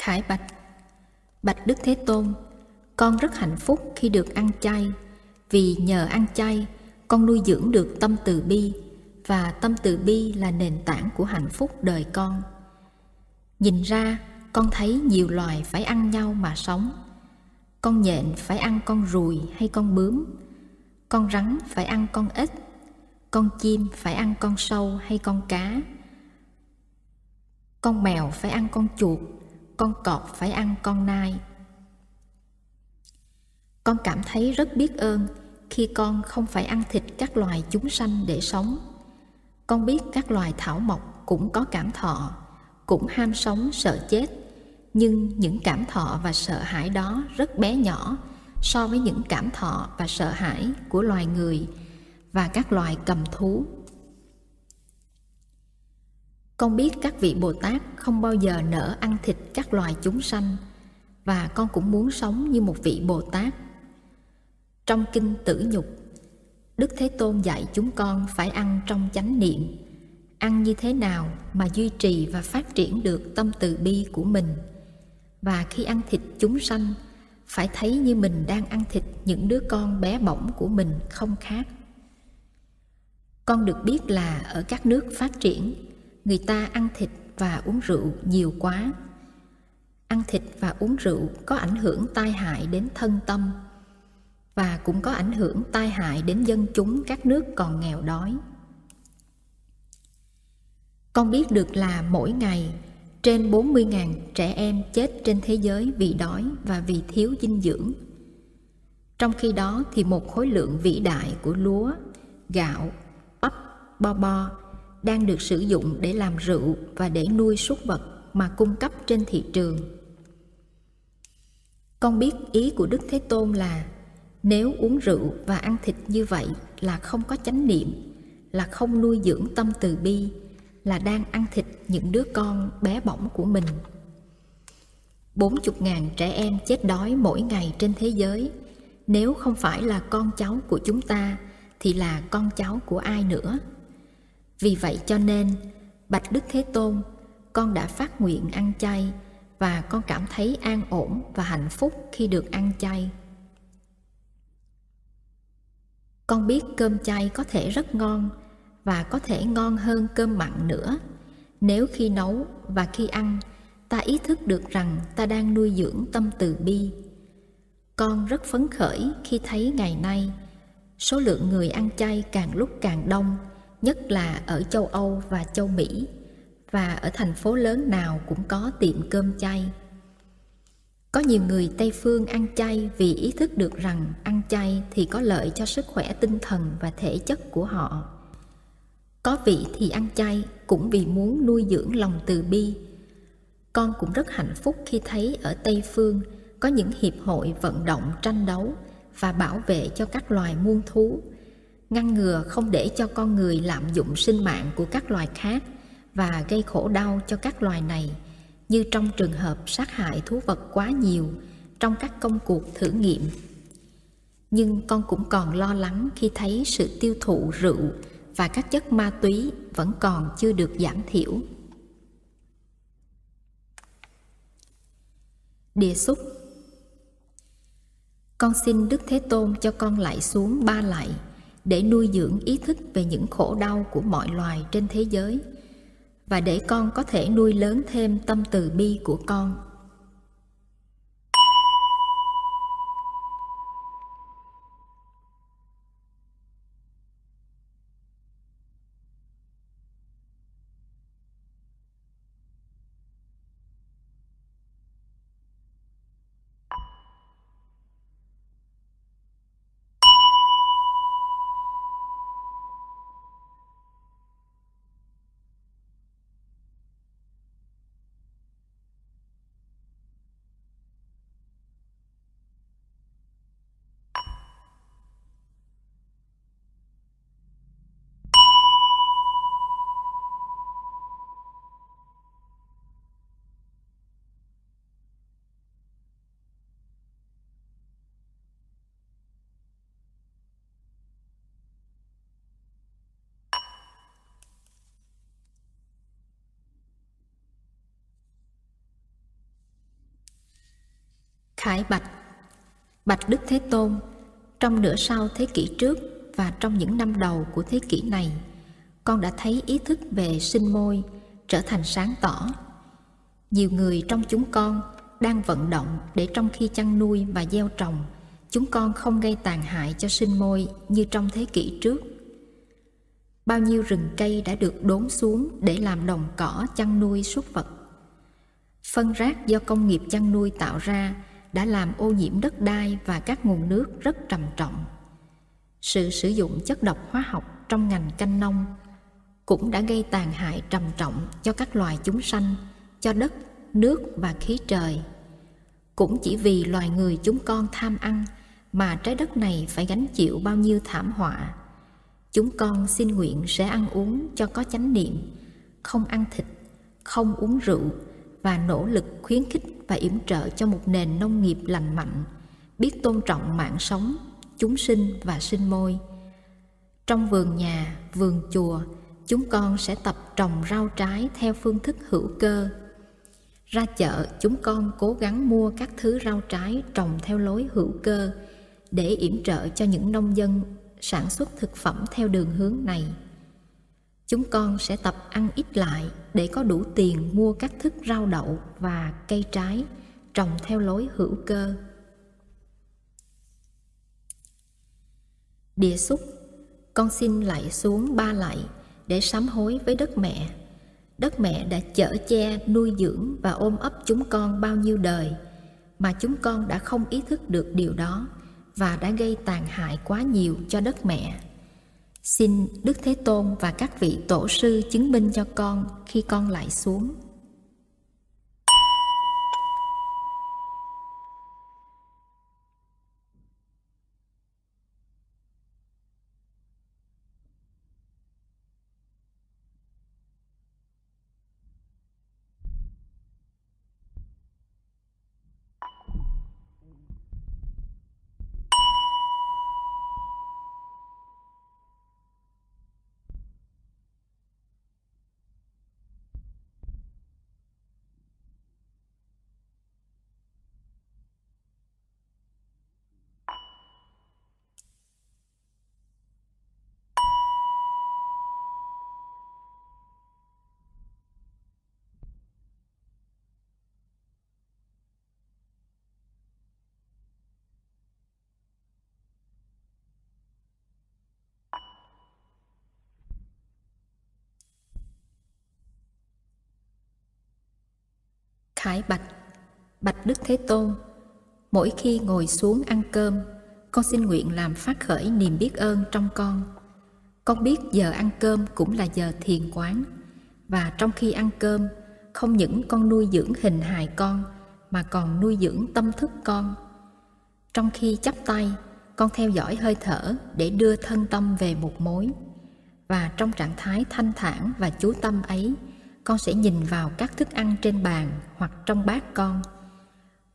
Khải Bạch. Bạch Đức Thế Tôn, Con rất hạnh phúc khi được ăn chay. Vì nhờ ăn chay, Con nuôi dưỡng được tâm từ bi, Và tâm từ bi là nền tảng của hạnh phúc đời con. Nhìn ra, con thấy nhiều loài phải ăn nhau mà sống. Con nhện phải ăn con ruồi hay con bướm. Con rắn phải ăn con ếch. Con chim phải ăn con sâu hay con cá. Con mèo phải ăn con chuột con cọp phải ăn con nai. Con cảm thấy rất biết ơn khi con không phải ăn thịt các loài chúng sanh để sống. Con biết các loài thảo mộc cũng có cảm thọ, cũng ham sống sợ chết. Nhưng những cảm thọ và sợ hãi đó rất bé nhỏ so với những cảm thọ và sợ hãi của loài người và các loài cầm thú con biết các vị Bồ Tát không bao giờ nỡ ăn thịt các loài chúng sanh và con cũng muốn sống như một vị Bồ Tát. Trong kinh Tử Nhục, Đức Thế Tôn dạy chúng con phải ăn trong chánh niệm, ăn như thế nào mà duy trì và phát triển được tâm từ bi của mình. Và khi ăn thịt chúng sanh, phải thấy như mình đang ăn thịt những đứa con bé bỏng của mình không khác. Con được biết là ở các nước phát triển, người ta ăn thịt và uống rượu nhiều quá ăn thịt và uống rượu có ảnh hưởng tai hại đến thân tâm và cũng có ảnh hưởng tai hại đến dân chúng các nước còn nghèo đói con biết được là mỗi ngày trên 40.000 trẻ em chết trên thế giới vì đói và vì thiếu dinh dưỡng. Trong khi đó thì một khối lượng vĩ đại của lúa, gạo, bắp, bo bo đang được sử dụng để làm rượu và để nuôi súc vật mà cung cấp trên thị trường. Con biết ý của Đức Thế Tôn là nếu uống rượu và ăn thịt như vậy là không có chánh niệm, là không nuôi dưỡng tâm từ bi, là đang ăn thịt những đứa con bé bỏng của mình. Bốn chục ngàn trẻ em chết đói mỗi ngày trên thế giới, nếu không phải là con cháu của chúng ta thì là con cháu của ai nữa? Vì vậy cho nên, Bạch Đức Thế Tôn, con đã phát nguyện ăn chay và con cảm thấy an ổn và hạnh phúc khi được ăn chay. Con biết cơm chay có thể rất ngon và có thể ngon hơn cơm mặn nữa nếu khi nấu và khi ăn ta ý thức được rằng ta đang nuôi dưỡng tâm từ bi. Con rất phấn khởi khi thấy ngày nay số lượng người ăn chay càng lúc càng đông nhất là ở châu Âu và châu Mỹ, và ở thành phố lớn nào cũng có tiệm cơm chay. Có nhiều người Tây phương ăn chay vì ý thức được rằng ăn chay thì có lợi cho sức khỏe tinh thần và thể chất của họ. Có vị thì ăn chay cũng vì muốn nuôi dưỡng lòng từ bi. Con cũng rất hạnh phúc khi thấy ở Tây phương có những hiệp hội vận động tranh đấu và bảo vệ cho các loài muôn thú ngăn ngừa không để cho con người lạm dụng sinh mạng của các loài khác và gây khổ đau cho các loài này. Như trong trường hợp sát hại thú vật quá nhiều trong các công cuộc thử nghiệm. Nhưng con cũng còn lo lắng khi thấy sự tiêu thụ rượu và các chất ma túy vẫn còn chưa được giảm thiểu. Địa xúc. Con xin đức thế tôn cho con lại xuống ba lại để nuôi dưỡng ý thức về những khổ đau của mọi loài trên thế giới. Và để con có thể nuôi lớn thêm tâm từ bi của con. Khải Bạch. Bạch Đức Thế Tôn, Trong nửa sau thế kỷ trước và trong những năm đầu của thế kỷ này, con đã thấy ý thức về sinh môi trở thành sáng tỏ. Nhiều người trong chúng con đang vận động để trong khi chăn nuôi và gieo trồng, chúng con không gây tàn hại cho sinh môi như trong thế kỷ trước. Bao nhiêu rừng cây đã được đốn xuống để làm đồng cỏ chăn nuôi súc vật. Phân rác do công nghiệp chăn nuôi tạo ra đã làm ô nhiễm đất đai và các nguồn nước rất trầm trọng. Sự sử dụng chất độc hóa học trong ngành canh nông cũng đã gây tàn hại trầm trọng cho các loài chúng sanh, cho đất, nước và khí trời. Cũng chỉ vì loài người chúng con tham ăn mà trái đất này phải gánh chịu bao nhiêu thảm họa. Chúng con xin nguyện sẽ ăn uống cho có chánh niệm, không ăn thịt, không uống rượu và nỗ lực khuyến khích và yểm trợ cho một nền nông nghiệp lành mạnh, biết tôn trọng mạng sống, chúng sinh và sinh môi. Trong vườn nhà, vườn chùa, chúng con sẽ tập trồng rau trái theo phương thức hữu cơ. Ra chợ, chúng con cố gắng mua các thứ rau trái trồng theo lối hữu cơ để yểm trợ cho những nông dân sản xuất thực phẩm theo đường hướng này chúng con sẽ tập ăn ít lại để có đủ tiền mua các thức rau đậu và cây trái trồng theo lối hữu cơ. Địa xúc, con xin lạy xuống ba lạy để sám hối với đất mẹ. Đất mẹ đã chở che, nuôi dưỡng và ôm ấp chúng con bao nhiêu đời, mà chúng con đã không ý thức được điều đó và đã gây tàn hại quá nhiều cho đất mẹ xin đức thế tôn và các vị tổ sư chứng minh cho con khi con lại xuống. Khải Bạch. Bạch Đức Thế Tôn, Mỗi khi ngồi xuống ăn cơm, Con xin nguyện làm phát khởi niềm biết ơn trong con. Con biết giờ ăn cơm cũng là giờ thiền quán, Và trong khi ăn cơm, Không những con nuôi dưỡng hình hài con, Mà còn nuôi dưỡng tâm thức con. Trong khi chắp tay, Con theo dõi hơi thở Để đưa thân tâm về một mối, Và trong trạng thái thanh thản và chú tâm ấy con sẽ nhìn vào các thức ăn trên bàn hoặc trong bát con.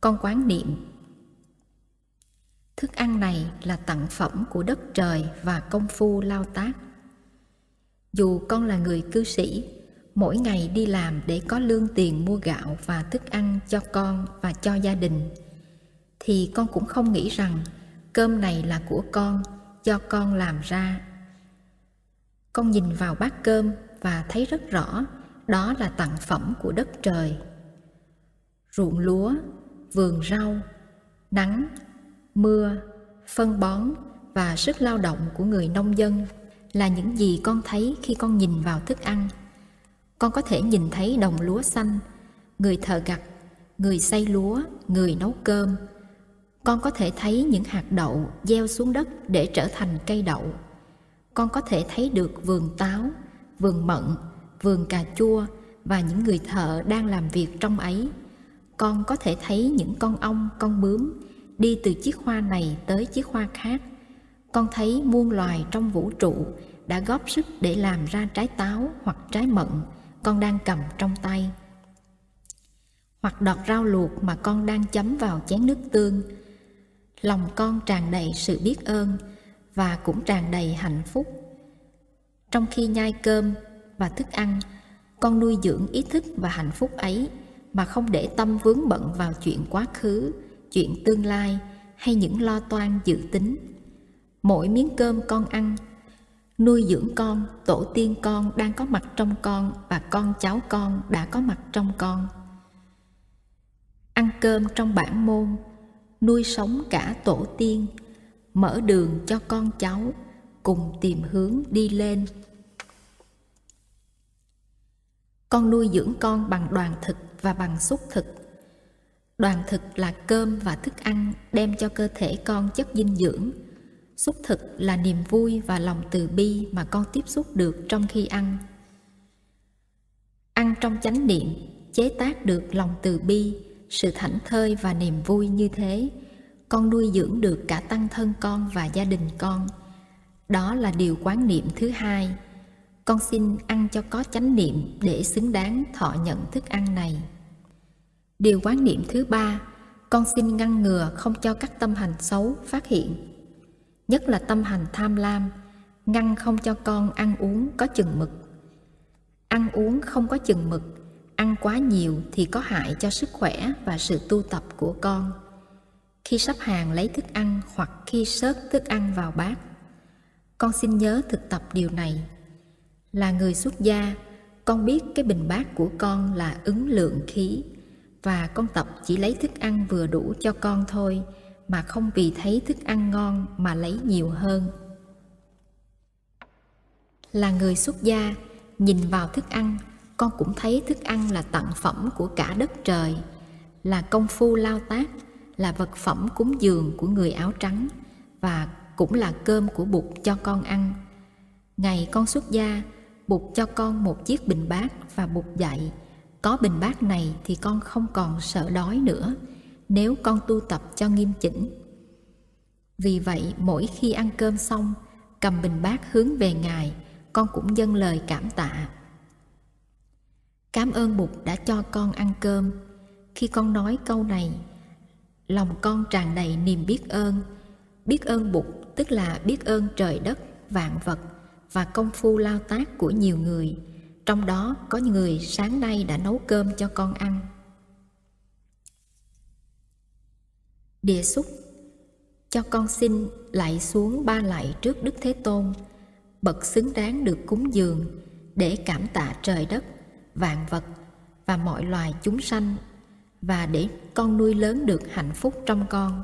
Con quán niệm, thức ăn này là tặng phẩm của đất trời và công phu lao tác. Dù con là người cư sĩ, mỗi ngày đi làm để có lương tiền mua gạo và thức ăn cho con và cho gia đình, thì con cũng không nghĩ rằng cơm này là của con, do con làm ra. Con nhìn vào bát cơm và thấy rất rõ đó là tặng phẩm của đất trời. Ruộng lúa, vườn rau, nắng, mưa, phân bón và sức lao động của người nông dân là những gì con thấy khi con nhìn vào thức ăn. Con có thể nhìn thấy đồng lúa xanh, người thợ gặt, người xây lúa, người nấu cơm. Con có thể thấy những hạt đậu gieo xuống đất để trở thành cây đậu. Con có thể thấy được vườn táo, vườn mận vườn cà chua và những người thợ đang làm việc trong ấy. Con có thể thấy những con ong, con bướm đi từ chiếc hoa này tới chiếc hoa khác. Con thấy muôn loài trong vũ trụ đã góp sức để làm ra trái táo hoặc trái mận con đang cầm trong tay. Hoặc đọt rau luộc mà con đang chấm vào chén nước tương. Lòng con tràn đầy sự biết ơn và cũng tràn đầy hạnh phúc. Trong khi nhai cơm và thức ăn. Con nuôi dưỡng ý thức và hạnh phúc ấy mà không để tâm vướng bận vào chuyện quá khứ, chuyện tương lai hay những lo toan dự tính. Mỗi miếng cơm con ăn, nuôi dưỡng con, tổ tiên con đang có mặt trong con và con cháu con đã có mặt trong con. Ăn cơm trong bản môn, nuôi sống cả tổ tiên, mở đường cho con cháu cùng tìm hướng đi lên con nuôi dưỡng con bằng đoàn thực và bằng xúc thực. Đoàn thực là cơm và thức ăn đem cho cơ thể con chất dinh dưỡng. Xúc thực là niềm vui và lòng từ bi mà con tiếp xúc được trong khi ăn. Ăn trong chánh niệm, chế tác được lòng từ bi, sự thảnh thơi và niềm vui như thế, con nuôi dưỡng được cả tăng thân con và gia đình con. Đó là điều quán niệm thứ hai con xin ăn cho có chánh niệm để xứng đáng thọ nhận thức ăn này. Điều quán niệm thứ ba, con xin ngăn ngừa không cho các tâm hành xấu phát hiện. Nhất là tâm hành tham lam, ngăn không cho con ăn uống có chừng mực. Ăn uống không có chừng mực, ăn quá nhiều thì có hại cho sức khỏe và sự tu tập của con. Khi sắp hàng lấy thức ăn hoặc khi sớt thức ăn vào bát, con xin nhớ thực tập điều này là người xuất gia. Con biết cái bình bát của con là ứng lượng khí, và con tập chỉ lấy thức ăn vừa đủ cho con thôi, mà không vì thấy thức ăn ngon mà lấy nhiều hơn. Là người xuất gia, nhìn vào thức ăn, con cũng thấy thức ăn là tặng phẩm của cả đất trời. Là công phu lao tác, là vật phẩm cúng dường của người áo trắng, và cũng là cơm của bụt cho con ăn. Ngày con xuất gia bụt cho con một chiếc bình bát và bụt dạy, có bình bát này thì con không còn sợ đói nữa, nếu con tu tập cho nghiêm chỉnh. Vì vậy, mỗi khi ăn cơm xong, cầm bình bát hướng về ngài, con cũng dâng lời cảm tạ. Cảm ơn bụt đã cho con ăn cơm. Khi con nói câu này, lòng con tràn đầy niềm biết ơn. Biết ơn bụt tức là biết ơn trời đất, vạn vật và công phu lao tác của nhiều người. Trong đó, có người sáng nay đã nấu cơm cho con ăn. Địa xúc, cho con xin lại xuống ba lạy trước đức thế tôn, bậc xứng đáng được cúng dường để cảm tạ trời đất, vạn vật và mọi loài chúng sanh, và để con nuôi lớn được hạnh phúc trong con.